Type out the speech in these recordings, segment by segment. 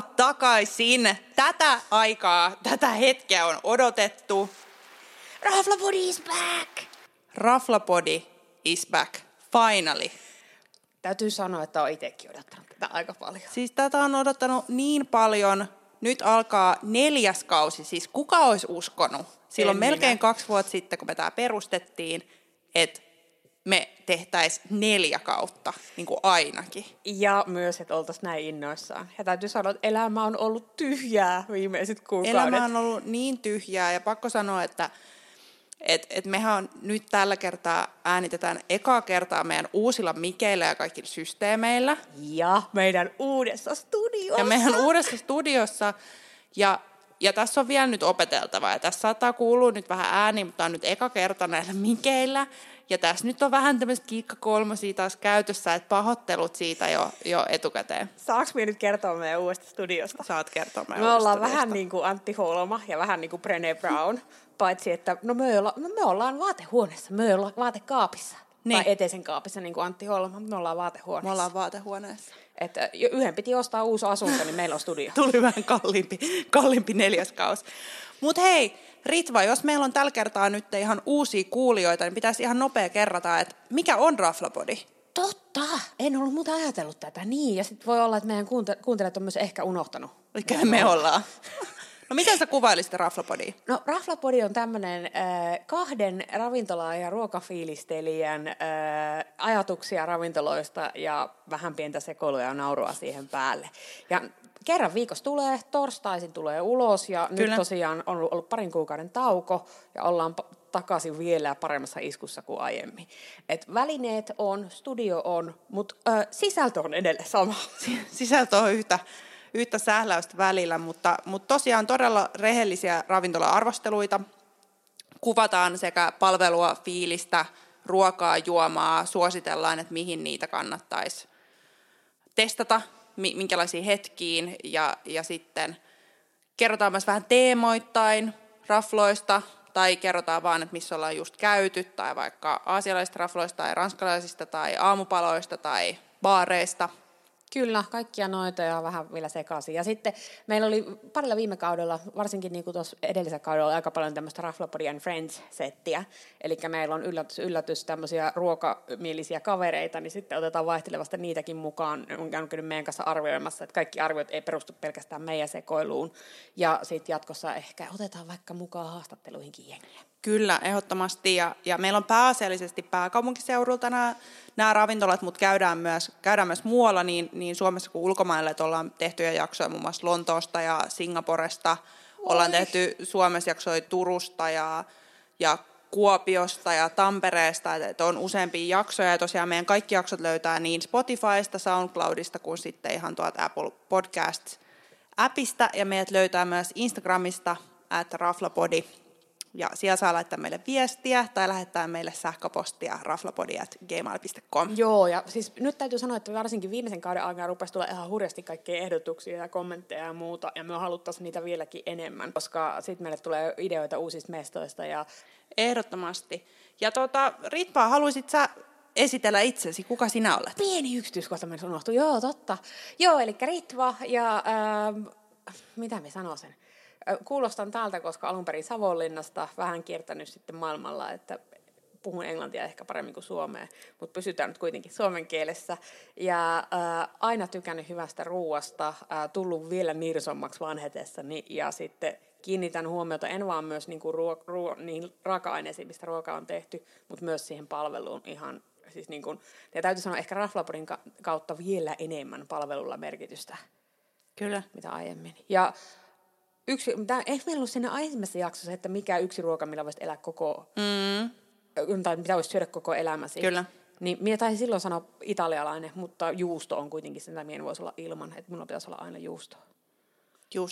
Tervetuloa takaisin. Tätä aikaa, tätä hetkeä on odotettu. Raflapodi is back! Raflapodi is back. Finally. Täytyy sanoa, että olen itsekin odottanut tätä aika paljon. Siis tätä on odottanut niin paljon. Nyt alkaa neljäs kausi. Siis kuka olisi uskonut? Silloin En melkein minä. kaksi vuotta sitten, kun me tämä perustettiin, että me tehtäisiin neljä kautta, niin kuin ainakin. Ja myös, että oltaisiin näin innoissaan. Ja täytyy sanoa, että elämä on ollut tyhjää viimeiset kuukaudet. Elämä on ollut niin tyhjää ja pakko sanoa, että et, et mehän on nyt tällä kertaa äänitetään ekaa kertaa meidän uusilla mikeillä ja kaikilla systeemeillä. Ja meidän uudessa studiossa. Ja meidän uudessa studiossa. Ja, ja tässä on vielä nyt opeteltava. Ja tässä saattaa kuulua nyt vähän ääni, mutta on nyt eka kerta näillä mikeillä. Ja tässä nyt on vähän tämmöistä kiikka kolmosia taas käytössä, että pahoittelut siitä jo, jo etukäteen. Saanko minä nyt kertoa meidän uudesta studiosta? Saat kertoa meidän Me ollaan uudesta vähän studiosta. niin kuin Antti Holma ja vähän niin kuin Brené Brown. Paitsi, että no me, olla, no me ollaan vaatehuoneessa, me ollaan vaatekaapissa. Niin. Tai eteisen kaapissa, niin kuin Antti Holma, mutta me ollaan vaatehuoneessa. Me ollaan vaatehuoneessa. Että jo- yhden piti ostaa uusi asunto, niin meillä on studio. Tuli vähän kalliimpi, kalliimpi neljäs kaus. Mutta hei, Ritva, jos meillä on tällä kertaa nyt ihan uusia kuulijoita, niin pitäisi ihan nopea kerrata, että mikä on Raflapodi? Totta, en ollut muuta ajatellut tätä. Niin, ja sitten voi olla, että meidän kuunte- kuuntelijat on myös ehkä unohtanut. Mikä me ollaan? No miten sä kuvailisit Raflapodia? No Raflapodi on tämmöinen äh, kahden ravintola- ja ruokafiilistelijän äh, ajatuksia ravintoloista ja vähän pientä sekoilua ja naurua siihen päälle. Ja kerran viikossa tulee, torstaisin tulee ulos ja Kyllä. nyt tosiaan on ollut- ollut parin kuukauden tauko ja ollaan pa- takaisin vielä paremmassa iskussa kuin aiemmin. Et välineet on, studio on, mutta sisältö on edelleen sama. Sisältö on yhtä, yhtä sähläystä välillä, mutta, mutta tosiaan todella rehellisiä ravintola-arvosteluita. Kuvataan sekä palvelua, fiilistä, ruokaa, juomaa, suositellaan, että mihin niitä kannattaisi testata, minkälaisiin hetkiin ja, ja sitten kerrotaan myös vähän teemoittain rafloista tai kerrotaan vaan, että missä ollaan just käyty tai vaikka aasialaisista rafloista tai ranskalaisista tai aamupaloista tai baareista. Kyllä, kaikkia noita ja vähän vielä sekaisin. Ja sitten meillä oli parilla viime kaudella, varsinkin niin kuin tuossa edellisellä kaudella, aika paljon tämmöistä Raflapodi and Friends-settiä. Eli meillä on yllätys, yllätys tämmöisiä ruokamielisiä kavereita, niin sitten otetaan vaihtelevasti niitäkin mukaan. On käynyt meidän kanssa arvioimassa, että kaikki arviot ei perustu pelkästään meidän sekoiluun. Ja sitten jatkossa ehkä otetaan vaikka mukaan haastatteluihinkin jengiä. Kyllä, ehdottomasti. Ja, ja meillä on pääasiallisesti pääkaupunkiseudulta nämä, nämä ravintolat, mutta käydään myös, käydään myös muualla niin, niin Suomessa kuin ulkomailla, että ollaan tehty jo jaksoja muun muassa Lontoosta ja Singaporesta. Ollaan tehty Suomessa jaksoja Turusta ja, ja Kuopiosta ja Tampereesta, että- että on useampia jaksoja ja tosiaan meidän kaikki jaksot löytää niin Spotifysta, SoundCloudista kuin sitten ihan tuolta Apple Podcast-appista. Ja meidät löytää myös Instagramista at raflapodi ja siellä saa laittaa meille viestiä tai lähettää meille sähköpostia raflapodi.gmail.com. Joo, ja siis nyt täytyy sanoa, että varsinkin viimeisen kauden aikana rupesi tulla ihan hurjasti kaikkea ehdotuksia ja kommentteja ja muuta, ja me haluttaisiin niitä vieläkin enemmän, koska sitten meille tulee ideoita uusista mestoista, ja Ehdottomasti. Ja tota, Ritva, haluaisit sä esitellä itsesi? Kuka sinä olet? pieni yksityiskohta meillä unohtui, joo, totta. Joo, eli Ritva, ja ähm, mitä me sanoisin? Äh, Kuulostan täältä, koska alun perin Savonlinnasta vähän kiertänyt sitten maailmalla, että puhun englantia ehkä paremmin kuin suomea, mutta pysytään nyt kuitenkin suomen kielessä. Ja äh, aina tykännyt hyvästä ruuasta, äh, tullut vielä nirsommaksi vanhetessani ja sitten kiinnitän huomiota en vaan myös niinku ruo- ruo- niihin raaka-aineisiin, mistä ruoka on tehty, mutta myös siihen palveluun ihan siis niin kuin, ja täytyy sanoa ehkä Raflapodin ka- kautta vielä enemmän palvelulla merkitystä, Kyllä. mitä aiemmin. Ja yksi, tää, eikö meillä ollut siinä aiemmassa jaksossa, että mikä yksi ruoka, millä voisit elää koko, Mm, tai mitä voisit syödä koko elämäsi. Kyllä. Niin minä taisin silloin sanoa italialainen, mutta juusto on kuitenkin se, mitä minä en voisi olla ilman, että minulla pitäisi olla aina juusto.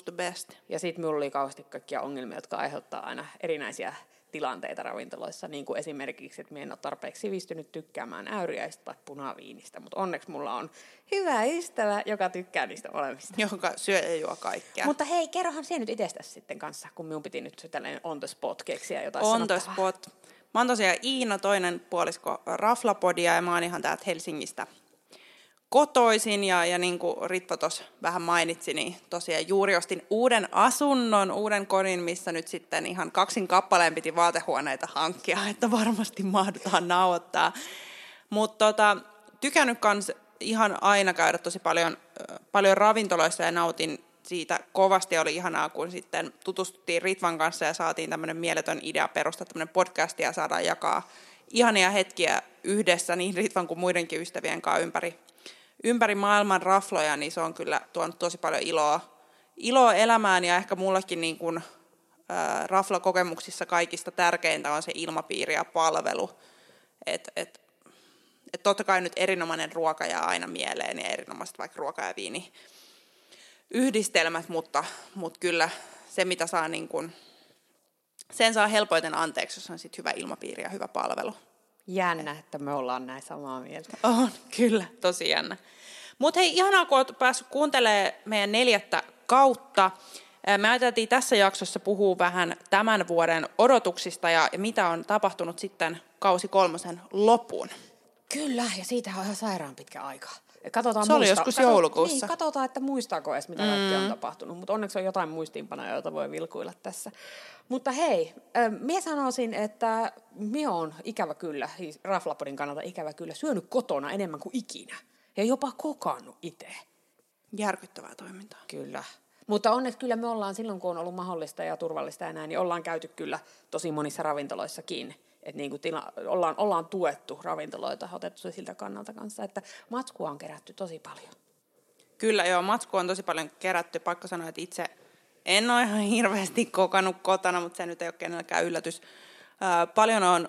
the best. Ja sitten minulla oli kauheasti kaikkia ongelmia, jotka aiheuttaa aina erinäisiä tilanteita ravintoloissa, niin kuin esimerkiksi, että minä en ole tarpeeksi sivistynyt tykkäämään äyriäistä tai punaviinistä, mutta onneksi mulla on hyvä ystävä, joka tykkää niistä molemmista. Joka syö ja juo kaikkea. Mutta hei, kerrohan sinä nyt itsestäsi sitten kanssa, kun minun piti nyt tällainen on the spot keksiä jotain On the sanottavaa. spot. Mä oon tosiaan Iina, toinen puolisko Raflapodia ja mä oon ihan täältä Helsingistä kotoisin ja, ja niin kuin Ritva tuossa vähän mainitsi, niin tosiaan juuri ostin uuden asunnon, uuden kodin, missä nyt sitten ihan kaksin kappaleen piti vaatehuoneita hankkia, että varmasti mahdutaan nauhoittaa. Mutta tota, tykännyt kans ihan aina käydä tosi paljon, paljon ravintoloissa ja nautin siitä kovasti. Oli ihanaa, kun sitten tutustuttiin Ritvan kanssa ja saatiin tämmöinen mieletön idea perustaa tämmöinen podcast ja saada jakaa ihania hetkiä yhdessä niin Ritvan kuin muidenkin ystävien kanssa ympäri, ympäri maailman rafloja, niin se on kyllä tuonut tosi paljon iloa, iloa elämään ja ehkä mullakin niin kuin, äh, raflakokemuksissa kaikista tärkeintä on se ilmapiiri ja palvelu. Et, et, et totta kai nyt erinomainen ruoka jää aina mieleen ja erinomaiset vaikka ruoka ja viini yhdistelmät, mutta, mutta kyllä se, mitä saa niin kuin, sen saa helpoiten anteeksi, jos on sit hyvä ilmapiiri ja hyvä palvelu. Jännä, että me ollaan näin samaa mieltä. On, kyllä, tosi jännä. Mutta hei, ihanaa, kun olet päässyt kuuntelemaan meidän neljättä kautta. Me ajateltiin tässä jaksossa puhua vähän tämän vuoden odotuksista ja, mitä on tapahtunut sitten kausi kolmosen loppuun. Kyllä, ja siitä on ihan sairaan pitkä aika. Katsotaan se oli muista, joskus joulukuussa. Niin, katsotaan, että muistaako edes, mitä mm. on tapahtunut. Mutta onneksi on jotain muistiinpanoja, joita voi vilkuilla tässä. Mutta hei, minä sanoisin, että minä on ikävä kyllä, siis Raflapodin kannalta ikävä kyllä, syönyt kotona enemmän kuin ikinä. Ja jopa kokannut itse. Järkyttävää toimintaa. Kyllä. Mutta onneksi kyllä me ollaan silloin, kun on ollut mahdollista ja turvallista ja näin, niin ollaan käyty kyllä tosi monissa ravintoloissakin että niin kuin tila, ollaan, ollaan tuettu ravintoloita, otettu se siltä kannalta kanssa, että matskua on kerätty tosi paljon. Kyllä joo, matskua on tosi paljon kerätty. Pakko sanoa, että itse en ole ihan hirveästi kokannut kotona, mutta se nyt ei ole kenelläkään yllätys. paljon on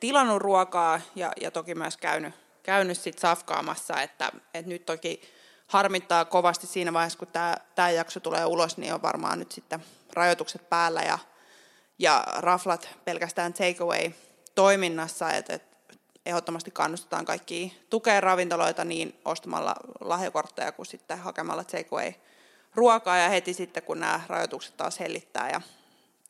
tilannut ruokaa ja, ja toki myös käynyt, käynyt sit safkaamassa, että, että nyt toki harmittaa kovasti siinä vaiheessa, kun tämä jakso tulee ulos, niin on varmaan nyt sitten rajoitukset päällä ja, ja raflat pelkästään takeaway toiminnassa, että, että ehdottomasti kannustetaan kaikki tukea ravintoloita niin ostamalla lahjakortteja kuin sitten hakemalla takeaway ruokaa ja heti sitten kun nämä rajoitukset taas hellittää ja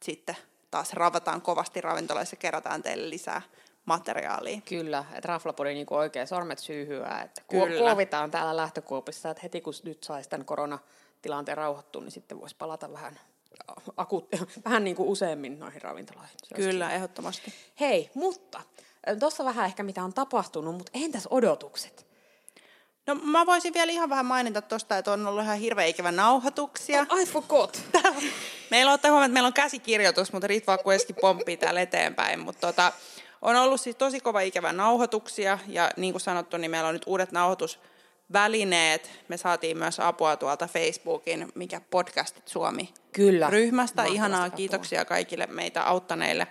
sitten taas ravataan kovasti ravintoloissa kerätään teille lisää materiaalia. Kyllä, että raflapodi niin oikein sormet syyhyää, että Kyllä. kuovitaan täällä lähtökuopissa, että heti kun nyt saisi tämän koronatilanteen rauhoittua, niin sitten voisi palata vähän akut, vähän niin kuin useammin noihin ravintoloihin. Kyllä, ehdottomasti. Hei, mutta tuossa vähän ehkä mitä on tapahtunut, mutta entäs odotukset? No mä voisin vielä ihan vähän mainita tuosta, että on ollut ihan hirveän ikävä nauhoituksia. Oh, I forgot. meillä on, huomioon, että meillä on käsikirjoitus, mutta Ritva kuitenkin pomppii täällä eteenpäin. Mutta tota, on ollut siis tosi kova ikävä nauhoituksia ja niin kuin sanottu, niin meillä on nyt uudet nauhoitus välineet. Me saatiin myös apua tuolta Facebookin, mikä podcastit Suomi Kyllä. ryhmästä. Ihanaa, apua. kiitoksia kaikille meitä auttaneille.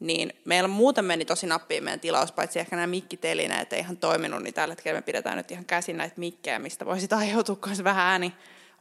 Niin meillä muuten meni tosi nappiin meidän tilaus, paitsi ehkä nämä mikkitelineet ei ihan toiminut, niin tällä hetkellä me pidetään nyt ihan käsin näitä mikkejä, mistä voisi aiheutua myös vähän ääni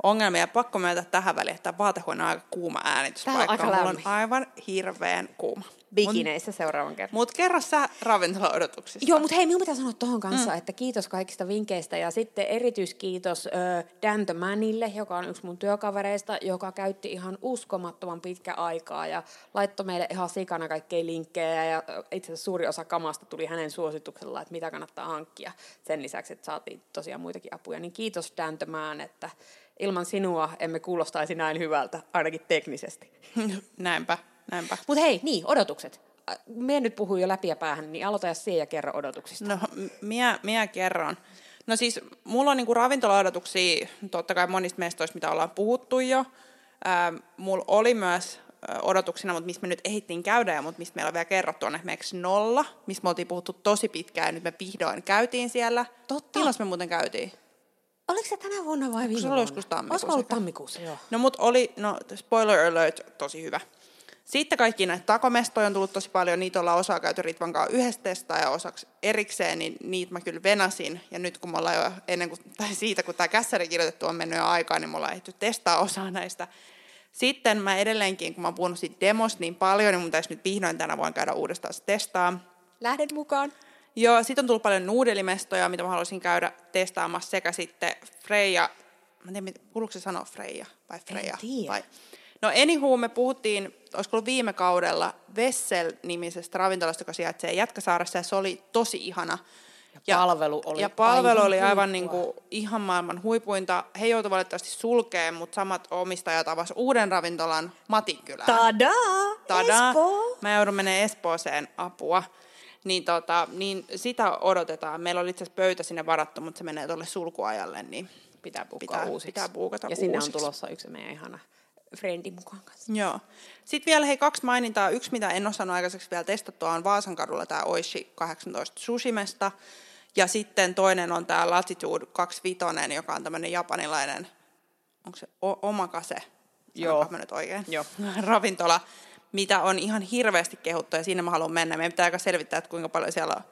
ongelmia. Pakko myöntää tähän väliin, että vaatehuone on aika kuuma äänityspaikka. Tämä on, aika on aivan hirveän kuuma. Bikineissä seuraavan kerran. Mutta kerro sä ravintola-odotuksista. Joo, mutta hei, minun pitää sanoa tuohon kanssa, mm. että kiitos kaikista vinkkeistä ja sitten erityiskiitos äh, Dan the Manille, joka on yksi mun työkavereista, joka käytti ihan uskomattoman pitkä aikaa ja laittoi meille ihan sikana kaikkea linkkejä ja itse asiassa suuri osa kamasta tuli hänen suosituksella, että mitä kannattaa hankkia. Sen lisäksi, että saatiin tosiaan muitakin apuja, niin kiitos Dan the Man, että ilman sinua emme kuulostaisi näin hyvältä, ainakin teknisesti. Näinpä. Näinpä. Mutta hei, niin, odotukset. Me nyt puhuu jo läpi ja päähän, niin aloita ja se ja kerro odotuksista. No, minä, minä kerron. No siis, mulla on niinku ravintola-odotuksia, totta kai monista mestoista, mitä ollaan puhuttu jo. Ähm, mulla oli myös odotuksina, mutta mistä me nyt ehittiin käydä, ja mutta mistä meillä on vielä kerrottu, on esimerkiksi nolla, mistä me oltiin puhuttu tosi pitkään, ja nyt me vihdoin käytiin siellä. Totta. Milloin me muuten käytiin? Oliko se tänä vuonna vai viime vuonna? Se oli tammikuussa. Olisiko ollut tammikuussa, joo. No mut oli, no spoiler alert, tosi hyvä. Sitten kaikki näitä takomestoja on tullut tosi paljon, niitä ollaan osaa käyty Ritvan kanssa yhdessä testaa ja osaksi erikseen, niin niitä mä kyllä venasin. Ja nyt kun me ollaan jo ennen kuin, tai siitä, kun tämä kässäri kirjoitettu on mennyt jo aikaa, niin me ollaan ehty testaa osaa näistä. Sitten mä edelleenkin, kun mä oon puhunut siitä demosta niin paljon, niin mun täytyy nyt vihdoin tänä vuonna käydä uudestaan se testaa. Lähdet mukaan. Joo, sitten on tullut paljon nuudelimestoja, mitä mä haluaisin käydä testaamassa sekä sitten Freja, mä en tiedä, kuuluuko se sanoa Freja vai Freja? En tiedä. Vai, No anywho, me puhuttiin, olisiko ollut viime kaudella Vessel-nimisestä ravintolasta, joka sijaitsee Jätkäsaaressa, ja se oli tosi ihana. Ja palvelu oli ja palvelu aivan oli aivan niin kuin ihan maailman huipuinta. He joutuivat valitettavasti sulkeen, mutta samat omistajat avasivat uuden ravintolan Matinkylään. Tadaa! Tada! Espoo! Mä joudun menemään Espooseen apua. Niin, tota, niin sitä odotetaan. Meillä oli itse asiassa pöytä sinne varattu, mutta se menee tuolle sulkuajalle, niin Pitää buukkaa Pitää- uusiksi. pitää buukata Ja sinne uusiksi. on tulossa yksi meidän ihana frendi mukaan kanssa. Joo. Sitten vielä hei kaksi mainintaa. Yksi, mitä en osannut aikaiseksi vielä testattua, on Vaasan kadulla tämä Oishi 18 Sushimesta. Ja sitten toinen on tämä Latitude 25, joka on tämmöinen japanilainen, onko se o- omakase? Joo. Mä nyt oikein? Joo. Ravintola, mitä on ihan hirveästi kehuttu ja sinne mä haluan mennä. Meidän pitää aika selvittää, että kuinka paljon siellä on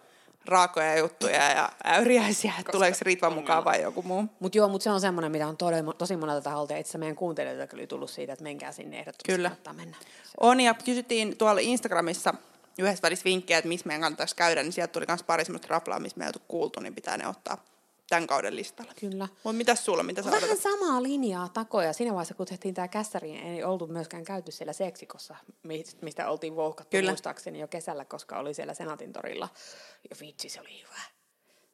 raakoja juttuja ja äyriäisiä, että tuleeko Ritva mukaan vai joku muu. Mutta joo, mutta se on semmoinen, mitä on todella, tosi monelta taholta. Itse meidän kuuntelijoilta kyllä tullut siitä, että menkää sinne ehdottomasti Kyllä. kannattaa mennä. Se- On, ja kysyttiin tuolla Instagramissa yhdessä välissä vinkkejä, että missä meidän kannattaisi käydä, niin sieltä tuli myös pari semmoista raflaa, missä me ei kuultu, niin pitää ne ottaa tämän kauden listalla. Kyllä. Mutta mitäs sulla, mitä sä Vähän odotat? samaa linjaa takoja. Siinä vaiheessa, kun tehtiin tämä kässäri, ei oltu myöskään käyty siellä Seksikossa, mi- mistä oltiin vouhkattu Kyllä. muistaakseni jo kesällä, koska oli siellä Senaatin torilla. Ja vitsi, se oli hyvä.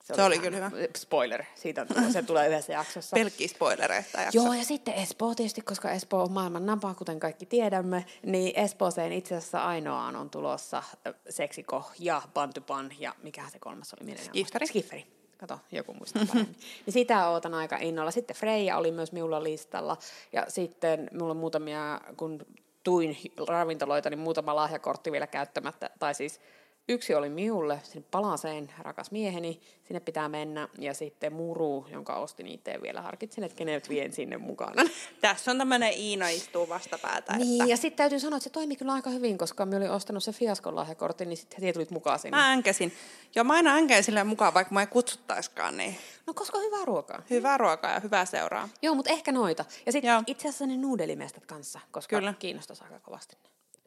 Se oli ihan- kyllä hyvä. Spoiler, siitä se tulee yhdessä jaksossa. Pelkkiä spoilereita jakso. Joo, ja sitten Espoo tietysti, koska Espoo on maailman napa, kuten kaikki tiedämme, niin Espooseen itse asiassa ainoaan on tulossa Seksiko ja Bantupan ja mikä se kolmas oli? Skifferi. Skifferi. Kato, joku muistaa paremmin. niin sitä ootan aika innolla. Sitten Freija oli myös minulla listalla. Ja sitten mulla on muutamia, kun tuin ravintoloita, niin muutama lahjakortti vielä käyttämättä. Tai siis yksi oli minulle, sinne Palaseen, rakas mieheni, sinne pitää mennä. Ja sitten Muru, jonka ostin itse vielä, harkitsin, että kenet vien sinne mukana. Tässä on tämmöinen Iina istuu vastapäätä. Niin, että ja sitten täytyy sanoa, että se toimi kyllä aika hyvin, koska mä olin ostanut se fiaskon lahjakortin, niin sitten heti tulit mukaan sinne. Mä änkäsin. Joo, mä aina änkäin silleen mukaan, vaikka mä ei kutsuttaiskaan, niin No koska hyvää ruokaa. hyvää ruokaa ja hyvää seuraa. Joo, mutta ehkä noita. Ja sitten itse asiassa ne nuudelimestat kanssa, koska Kyllä. kiinnostaisi aika kovasti.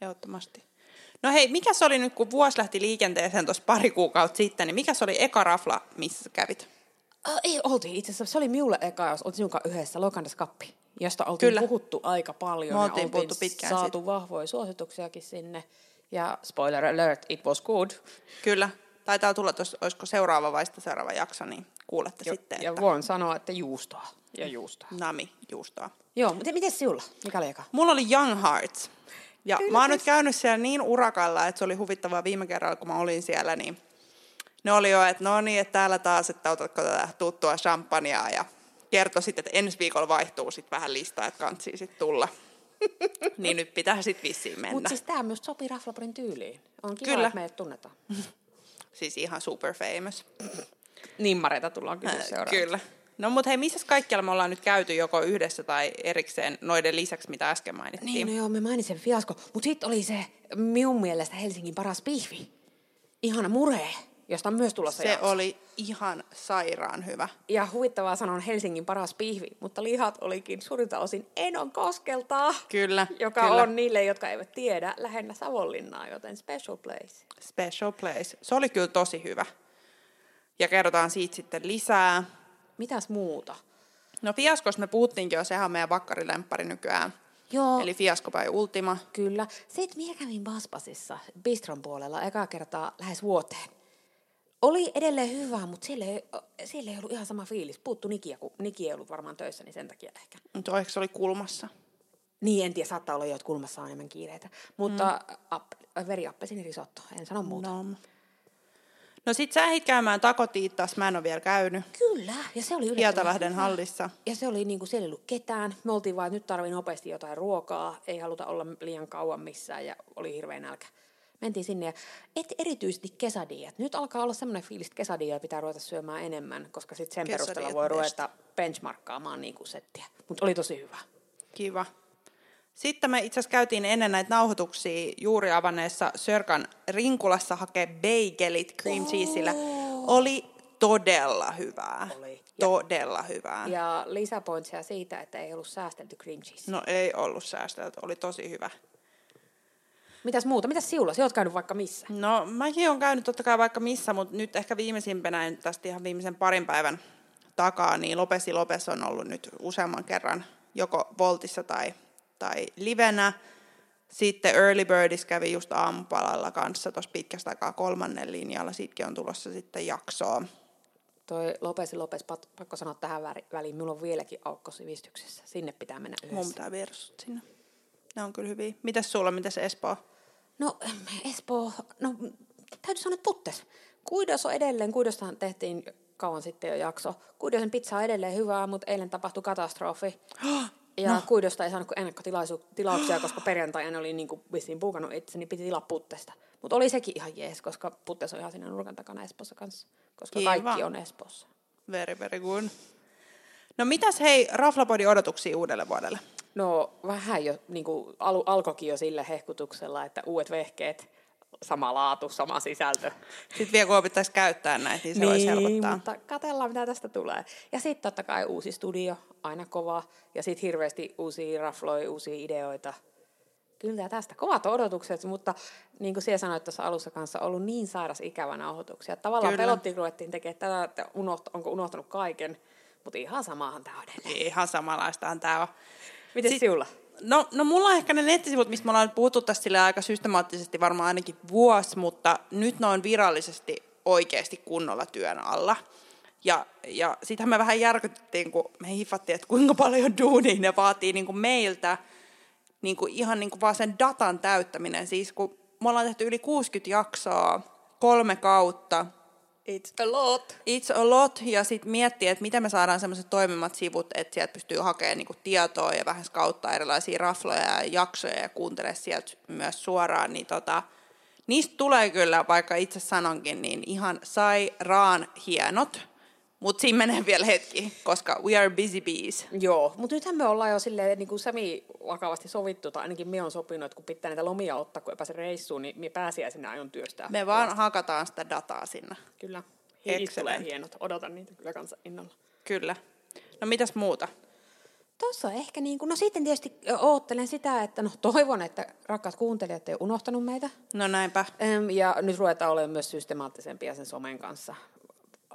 Ehdottomasti. No hei, mikä se oli nyt, kun vuosi lähti liikenteeseen tuossa pari kuukautta sitten, niin mikä se oli eka rafla, missä sä kävit? Uh, ei oltiin itse asiassa, se oli minulle eka, jos oltiin sinun yhdessä Lokandas Kappi, josta oltiin Kyllä. puhuttu aika paljon. Me ja oltiin puhuttu pitkään saatu vahvoja suosituksiakin sinne. Ja spoiler alert, it was good. Kyllä. Taitaa tulla, tuossa, olisiko seuraava vai sitten seuraava jakso, niin kuulette Ja, sitten, ja että voin sanoa, että juustoa. Ja juustoa. nami juustoa. Joo, mutta miten sinulla? Mikä oli eka? Mulla oli Young Hearts. Ja Yllätys. mä oon nyt käynyt siellä niin urakalla, että se oli huvittavaa viime kerralla, kun mä olin siellä, niin ne oli jo, että no niin, että täällä taas, että otatko tätä tuttua champagnea ja kertoi sitten, että ensi viikolla vaihtuu sitten vähän listaa, että kantsii sitten tulla. niin nyt pitää sitten vissiin mennä. Mutta siis tämä myös sopii Raflaporin tyyliin. On kiva, Kyllä. että meidät tunnetaan. Siis ihan super famous. Nimmareita tullaan kyllä seuraavaksi. Kyllä. No mutta hei, missä kaikkialla me ollaan nyt käyty joko yhdessä tai erikseen noiden lisäksi, mitä äsken mainittiin? Niin, no joo, me mainitsin fiasko. Mutta sitten oli se minun mielestä Helsingin paras pihvi. Ihana muree, josta on myös tulossa Se jakso. oli ihan sairaan hyvä. Ja huvittavaa sanon Helsingin paras pihvi, mutta lihat olikin suurinta osin Enon koskelta. Kyllä, Joka kyllä. on niille, jotka eivät tiedä, lähellä Savonlinnaa, joten special place. Special Place. Se oli kyllä tosi hyvä. Ja kerrotaan siitä sitten lisää. Mitäs muuta? No Fiaskosta me puhuttiinkin jo, sehän on meidän vakkarilemppari nykyään. Joo, Eli Fiasko by Ultima. Kyllä. Sitten minä kävin Baspasissa Bistron puolella eka kertaa lähes vuoteen. Oli edelleen hyvä, mutta siellä ei, siellä ei ollut ihan sama fiilis. Puuttu Nikiä, kun Niki ei ollut varmaan töissä, niin sen takia ehkä. Mutta ehkä se oli kulmassa. Niin, en tiedä, saattaa olla jo, että kulmassa on enemmän kiireitä. Mutta mm. app, veriappesinirisotto, en sano muuta. No, no sit sä ehdit käymään takotiittas, mä en ole vielä käynyt. Kyllä, ja se oli yllättävän Hietalahden hyvä. hallissa. Ja se oli niin kuin, siellä ei ollut ketään. Me oltiin vaan, että nyt tarvii nopeasti jotain ruokaa, ei haluta olla liian kauan missään ja oli hirveä nälkä. Mentiin sinne ja et, erityisesti kesädiet. Nyt alkaa olla semmoinen fiilis, että kesädiet pitää ruveta syömään enemmän, koska sitten sen Kesadiet perusteella voi best. ruveta benchmarkkaamaan niin kuin settiä. Mutta oli tosi hyvä. Kiva. Sitten me itse asiassa käytiin ennen näitä nauhoituksia juuri avanneessa Sörkan Rinkulassa hakee bagelit cream cheesillä. Oli todella hyvää. Oli. Ja- Todella hyvää. Ja lisäpointsia siitä, että ei ollut säästelty cream cheese. No ei ollut säästelty, oli tosi hyvä. Mitäs muuta? Mitäs sinulla? Sinä olet käynyt vaikka missä? No mäkin olen käynyt totta kai vaikka missä, mutta nyt ehkä viimeisimpänä, nyt tästä ihan viimeisen parin päivän takaa, niin Lopesi Lopes on ollut nyt useamman kerran joko Voltissa tai, tai livenä. Sitten Early Birdis kävi just aamupalalla kanssa tuossa pitkästä aikaa kolmannen linjalla. Siitäkin on tulossa sitten jaksoa. Toi Lopesi Lopes, pakko sanoa tähän väliin, minulla on vieläkin aukko sivistyksessä. Sinne pitää mennä Mun yhdessä. pitää viedä sinne. Ne on kyllä hyviä. Mitäs sulla, mitäs Espoo? No Espoo, no täytyy sanoa, että puttes. Kuidos on edelleen, Kuidostahan tehtiin kauan sitten jo jakso. Kuidosen pizza on edelleen hyvää, mutta eilen tapahtui katastrofi. Ja no. Kuidosta ei saanut ennakkotilauksia, koska perjantaina oli niin kuin vissiin puukannut itse, niin piti tilaa puttesta. Mutta oli sekin ihan jees, koska puttes on ihan siinä nurkan takana Espoossa kanssa. Koska Kiva. kaikki on Espoossa. Very, very good. No mitäs hei, Raflapodin odotuksia uudelle vuodelle? No vähän jo, niin kuin al- alkoikin jo sille hehkutuksella, että uudet vehkeet, sama laatu, sama sisältö. Sitten vielä kun opittaisi käyttää näitä, niin se niin, voisi helpottaa. mutta katsellaan mitä tästä tulee. Ja sitten totta kai uusi studio, aina kova. Ja sitten hirveästi uusia rafloja, uusia ideoita. Kyllä tästä kovat odotukset, mutta niin kuin siellä sanoit tuossa alussa kanssa, ollut niin sairas ikävä nauhoituksia. että Tavallaan Kyllä. pelottiin, kun ruvettiin tekemään tätä, että unoht, onko unohtanut kaiken. Mutta ihan samahan tämä on edelleen. Ihan samanlaistahan tämä on. Miten sinulla? No, no mulla on ehkä ne nettisivut, mistä me ollaan puhuttu sille aika systemaattisesti varmaan ainakin vuosi, mutta nyt ne on virallisesti oikeasti kunnolla työn alla. Ja, ja sitähän me vähän järkyttiin, kun me hiffattiin, että kuinka paljon duunia ne vaatii niin kuin meiltä niin kuin ihan niin kuin vaan sen datan täyttäminen. Siis kun me ollaan tehty yli 60 jaksoa, kolme kautta, It's a lot. It's a lot, ja sitten miettiä, että miten me saadaan semmoiset toimimat sivut, että sieltä pystyy hakemaan niinku tietoa ja vähän skauttaa erilaisia rafloja ja jaksoja ja kuuntelee sieltä myös suoraan, niin tota, niistä tulee kyllä, vaikka itse sanonkin, niin ihan sairaan hienot, mutta siinä menee vielä hetki, koska we are busy bees. Joo, mutta nythän me ollaan jo silleen niin kuin semi vakavasti sovittu, tai ainakin me on sopinut, että kun pitää näitä lomia ottaa, kun ei pääse reissuun, niin me pääsiäisenä aion työstää. Me vaan hakataan sitä dataa sinne. Kyllä. Tulee hienot. Odotan niitä kyllä kanssa innolla. Kyllä. No mitäs muuta? Tuossa ehkä niin kuin, no sitten tietysti oottelen sitä, että no toivon, että rakkaat kuuntelijat ei ole unohtanut meitä. No näinpä. Ja nyt ruvetaan olemaan myös systemaattisempia sen somen kanssa,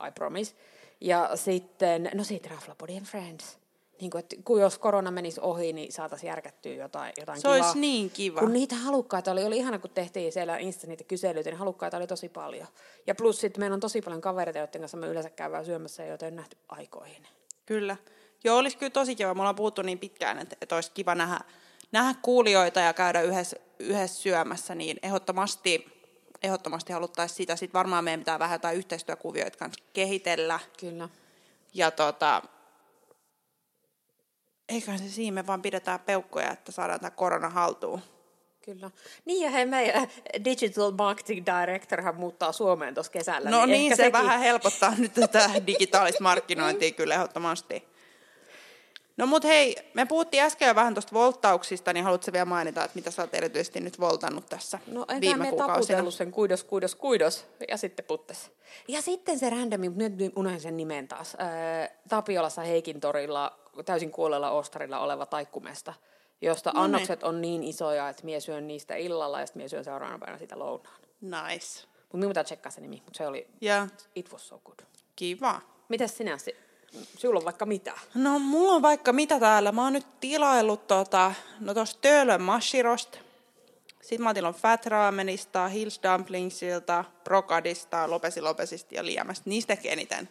I promise. Ja sitten, no sitten Raflapodi and Friends. Niin kuin, että kun jos korona menisi ohi, niin saataisiin järkättyä jotain, jotain Se kivaa. olisi niin kiva. Kun niitä halukkaita oli, oli ihana kun tehtiin siellä Insta niitä kyselyitä, niin halukkaita oli tosi paljon. Ja plus sitten meillä on tosi paljon kavereita, joiden kanssa me yleensä käydään syömässä, joita ei ole nähty aikoihin. Kyllä. Joo, olisi kyllä tosi kiva. Me ollaan puhuttu niin pitkään, että, että olisi kiva nähdä, nähdä kuulijoita ja käydä yhdessä, yhdessä syömässä, niin ehdottomasti, ehdottomasti haluttaisiin sitä. Sitten varmaan meidän pitää vähän jotain yhteistyökuvioita kanssa kehitellä. Kyllä. Ja tota, eiköhän se siinä, me vaan pidetään peukkoja, että saadaan tämä korona haltuun. Kyllä. Niin ja hei, meidän Digital Marketing Directorhan muuttaa Suomeen tuossa kesällä. No niin, ehkä se sekin- vähän helpottaa nyt tätä digitaalista markkinointia kyllä ehdottomasti. No mut hei, me puhuttiin äsken jo vähän tuosta volttauksista, niin haluatko vielä mainita, että mitä sä oot erityisesti nyt voltannut tässä No viime me kuukausina? taputellut sen kuidos, kuidos, kuidos ja sitten puttes. Ja sitten se randomi, nyt unohdin sen nimen taas. Ää, Tapiolassa Heikin torilla täysin kuolleella ostarilla oleva taikkumesta, josta No niin. annokset on niin isoja, että mie syön niistä illalla ja sitten mie syön seuraavana päivänä sitä lounaan. Nice. Mutta minun pitää tsekkaa se nimi, mutta se oli, Ja it was so good. kiva. Mitäs sinä, si- sinulla on vaikka mitä? No mulla on vaikka mitä täällä. Mä oon nyt tilaillut tota, no tosta Töölön Mashirosta. Sitten mä oon tilannut Fat Ramenista, Hills Dumplingsilta, Brokadista, Lopesi Lopesista ja Liemästä. Niistä eniten.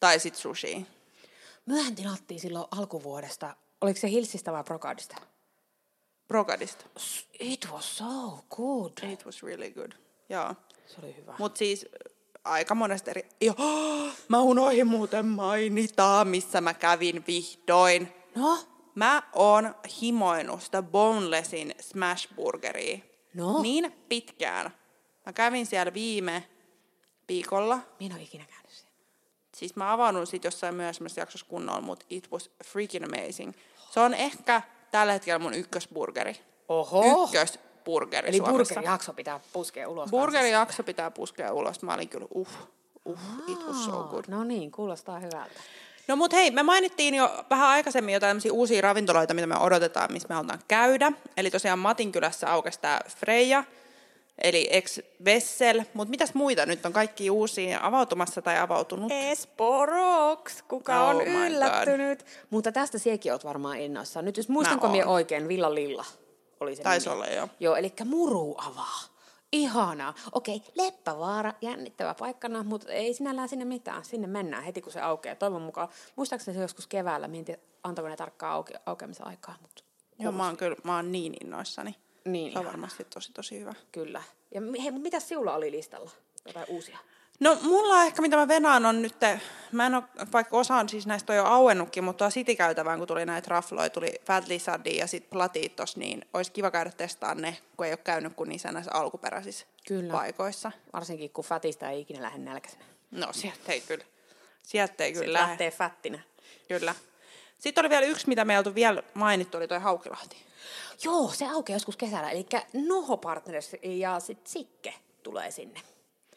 Tai sit sushi. Myöhän tilattiin silloin alkuvuodesta. Oliko se Hilsistä vai Brokadista? Brokadista. It was so good. It was really good. Joo. Se oli hyvä. Mut siis aika monesta eri... Joo, mä unohdin muuten mainita, missä mä kävin vihdoin. No, Mä oon himoinut sitä Bonelessin Smashburgeria No? niin pitkään. Mä kävin siellä viime viikolla. minä en ole ikinä käynyt siellä. Siis mä avannut sit jossain myöhemmässä jaksossa kunnolla, mutta it was freaking amazing. Se on ehkä tällä hetkellä mun ykkösburgeri. Oho. Ykkösburgeri Eli Suomessa. burgerijakso pitää puskea ulos. Burgerijakso pitää puskea ulos. Mä olin kyllä, uh, uh, it was so good. No niin, kuulostaa hyvältä. No mut hei, me mainittiin jo vähän aikaisemmin jotain tämmöisiä uusia ravintoloita, mitä me odotetaan, missä me halutaan käydä. Eli tosiaan Matinkylässä aukesi tää Freja, eli ex Vessel. Mutta mitäs muita nyt on kaikki uusia avautumassa tai avautunut? Espoo Rocks, kuka Oh on my God. yllättynyt. Mutta tästä siekin oot varmaan innoissaan. Nyt jos muistanko minä oon. oikein, Villa Lilla oli se Taisi nimi. olla, joo. Joo, eli muru avaa. Ihanaa. Okei, Leppävaara, jännittävä paikkana, mutta ei sinällään sinne mitään. Sinne mennään heti, kun se aukeaa. Toivon mukaan, muistaakseni se joskus keväällä, tiedä, antaako ne tarkkaa auke- aukeamisen aikaa. Mutta Joo, mä oon kyllä, mä oon niin innoissani. Niin, Se on ihana. varmasti tosi tosi hyvä. Kyllä. Ja hei, mitä sinulla oli listalla? Jotain uusia? No mulla ehkä mitä mä venaan on nyt, mä en ole, vaikka osaan siis näistä on jo auennutkin, mutta tuo City-käytävään, kun tuli näitä rafloja, tuli Fat Lizardia ja sitten Platitos, niin olisi kiva käydä testaan ne, kun ei ole käynyt kuin niissä näissä alkuperäisissä Kyllä. paikoissa. Varsinkin kun fatista ei ikinä lähde nälkäisenä. No sieltä ei kyllä, sieltä ei Sitten kyllä lähde. lähtee fättinä. Kyllä. Sitten oli vielä yksi, mitä me ei oltu vielä mainittu, oli toi Haukilahti. Joo, se aukeaa joskus kesällä. Eli Noho Partners ja sitten Sikke tulee sinne.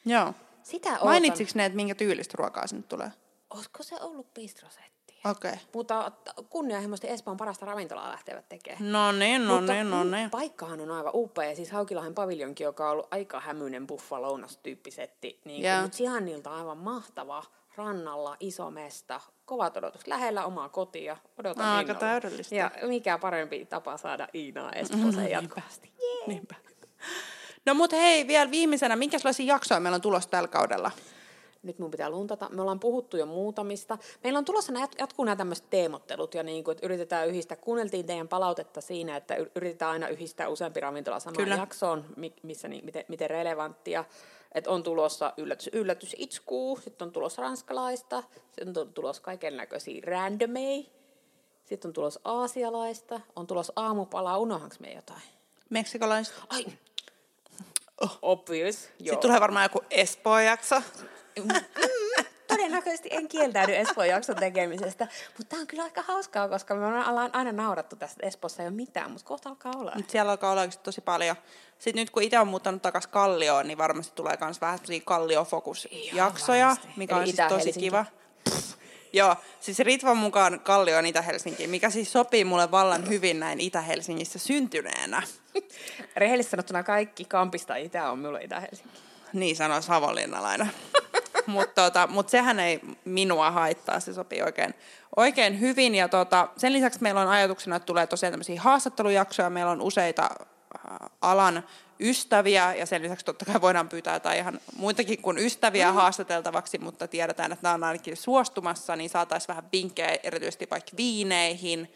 Joo. Sitä ootan. Mainitsiko ne, että minkä tyylistä ruokaa sinne tulee? Olisiko se ollut bistrosetti? Okei. Okay. Mutta kunnianhimoisesti Espoon parasta ravintolaa lähtevät tekemään. No niin, no Mutta niin, no niin. Paikkahan on aivan upea. Siis Haukilahden paviljonkin, joka on ollut aika hämyinen buffalounas tyyppisetti. Niin Joo. Mutta sijainnilta aivan mahtava. Rannalla, iso mesta, kovat odotukset. Lähellä omaa kotia. Odotan Aika innolla. täydellistä. Ja mikä parempi tapa saada Iinaa Espooseen Mm, jatkuvasti. Jee. Niinpä. No mut hei, vielä viimeisenä, minkälaisia jaksoja meillä on tulossa tällä kaudella? Nyt mun pitää luntata. Me ollaan puhuttu jo muutamista. Meillä on tulossa nämä, jatkuu nämä tämmöiset teemottelut ja niin kuin, että yritetään yhdistää. Kuunneltiin teidän palautetta siinä, että yritetään aina yhdistää useampi ravintola samaan Kyllä. jaksoon, mi- missä niin, miten, miten relevanttia. Että on tulossa yllätys, yllätys itskuu, sitten on tulossa ranskalaista, sitten on tulossa kaiken näköisiä randomei, sitten on tulossa aasialaista, on tulossa aamupala, unohanko me jotain? Meksikolaiset. Ai, oh. obvious, joo. Sitten tulee varmaan joku Espoo-jakso. Todennäköisesti en kieltäydy Espoon jakson tekemisestä, mutta tämä on kyllä aika hauskaa, koska me ollaan aina naurattu tästä Espoossa ei ole mitään, mutta kohta alkaa olla. Nyt siellä alkaa olla tosi paljon. Sitten nyt kun itse on muuttanut takaisin Kallioon, niin varmasti tulee myös vähän Kallio-fokus-jaksoja, varmasti. mikä Eli on siis tosi kiva. Joo, siis Ritvan mukaan Kallio on Itä-Helsinki, mikä siis sopii mulle vallan hyvin näin Itä-Helsingissä syntyneenä. Rehellisesti sanottuna kaikki kampista itä on minulle Itä-Helsinki. Niin sanoo savonlinnalainen. Mutta tota, mut sehän ei minua haittaa, se sopii oikein, oikein hyvin. Ja tota, sen lisäksi meillä on ajatuksena, että tulee tosiaan tämmöisiä haastattelujaksoja. Meillä on useita äh, alan ystäviä ja sen lisäksi totta kai voidaan pyytää jotain ihan muitakin kuin ystäviä mm. haastateltavaksi, mutta tiedetään, että nämä on ainakin suostumassa, niin saataisiin vähän vinkkejä erityisesti vaikka viineihin.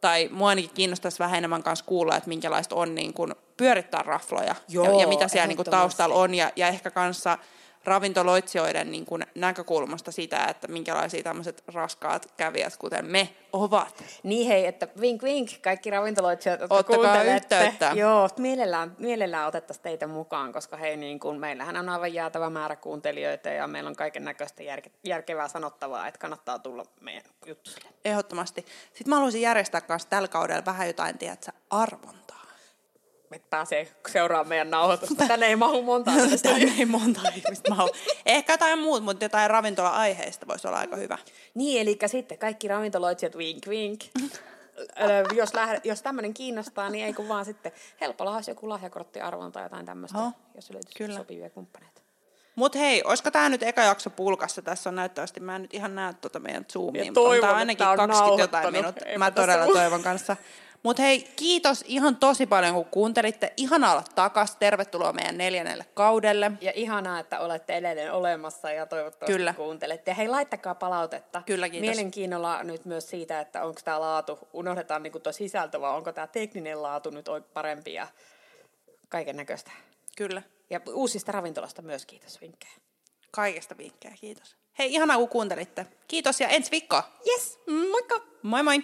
Tai mua ainakin kiinnostaisi vähän enemmän kanssa kuulla, että minkälaista on niin kuin pyörittää rafloja Joo, ja, ja mitä siellä niin kuin taustalla on ja, ja ehkä kanssa ravintoloitsijoiden niin kuin näkökulmasta sitä, että minkälaisia tämmöiset raskaat kävijät, kuten me, ovat. Niin hei, että vink vink, kaikki ravintoloitsijat, jotka Ottakaa kuuntelette. yhteyttä. Joo, mielellään, mielellään otettaisiin teitä mukaan, koska hei, niin kun, meillähän on aivan jäätävä määrä kuuntelijoita ja meillä on kaiken näköistä järke, järkevää sanottavaa, että kannattaa tulla meidän juttusille. Ehdottomasti. Sitten mä haluaisin järjestää kanssa tällä kaudella vähän jotain, tiedätkö, arvontaa. Että pääsee seuraamaan meidän nauhoitusta. Tänne ei mahu monta ihmistä. Tänne ei monta ihmistä mahdu. Ehkä jotain muut, mutta jotain ravintola-aiheista voisi olla aika hyvä. Niin, eli sitten kaikki ravintoloitsijat vink. Ö, jos, lähde, jos tämmöinen kiinnostaa, niin ei kun vaan sitten helpolla olisi joku lahjakorttiarvon tai jotain tämmöistä, Joo, jos löytyisi kyllä. sopivia kumppaneita. Mutta hei, olisiko tämä nyt eka jakso pulkassa? Tässä on näyttävästi, mä en nyt ihan näe tuota meidän Zoomia, mutta on että ainakin on 20 jotain minuuttia. Mä todella toivon kanssa. Mutta hei, kiitos ihan tosi paljon, kun kuuntelitte. Ihana olla takas. Tervetuloa meidän neljännelle kaudelle. Ja ihanaa, että olette edelleen olemassa ja toivottavasti Kyllä. kuuntelette. Ja hei, laittakaa palautetta. Kyllä, kiitos. Mielenkiinnolla nyt myös siitä, että onko tämä laatu, unohdetaan niin tuo sisältö, vai onko tämä tekninen laatu nyt parempi ja kaiken näköistä. Kyllä. Ja uusista ravintolasta myös kiitos vinkkejä. Kaikesta vinkkejä, kiitos. Hei, ihanaa kun kuuntelitte. Kiitos ja ensi viikkoa. Yes, moikka! Moi moi!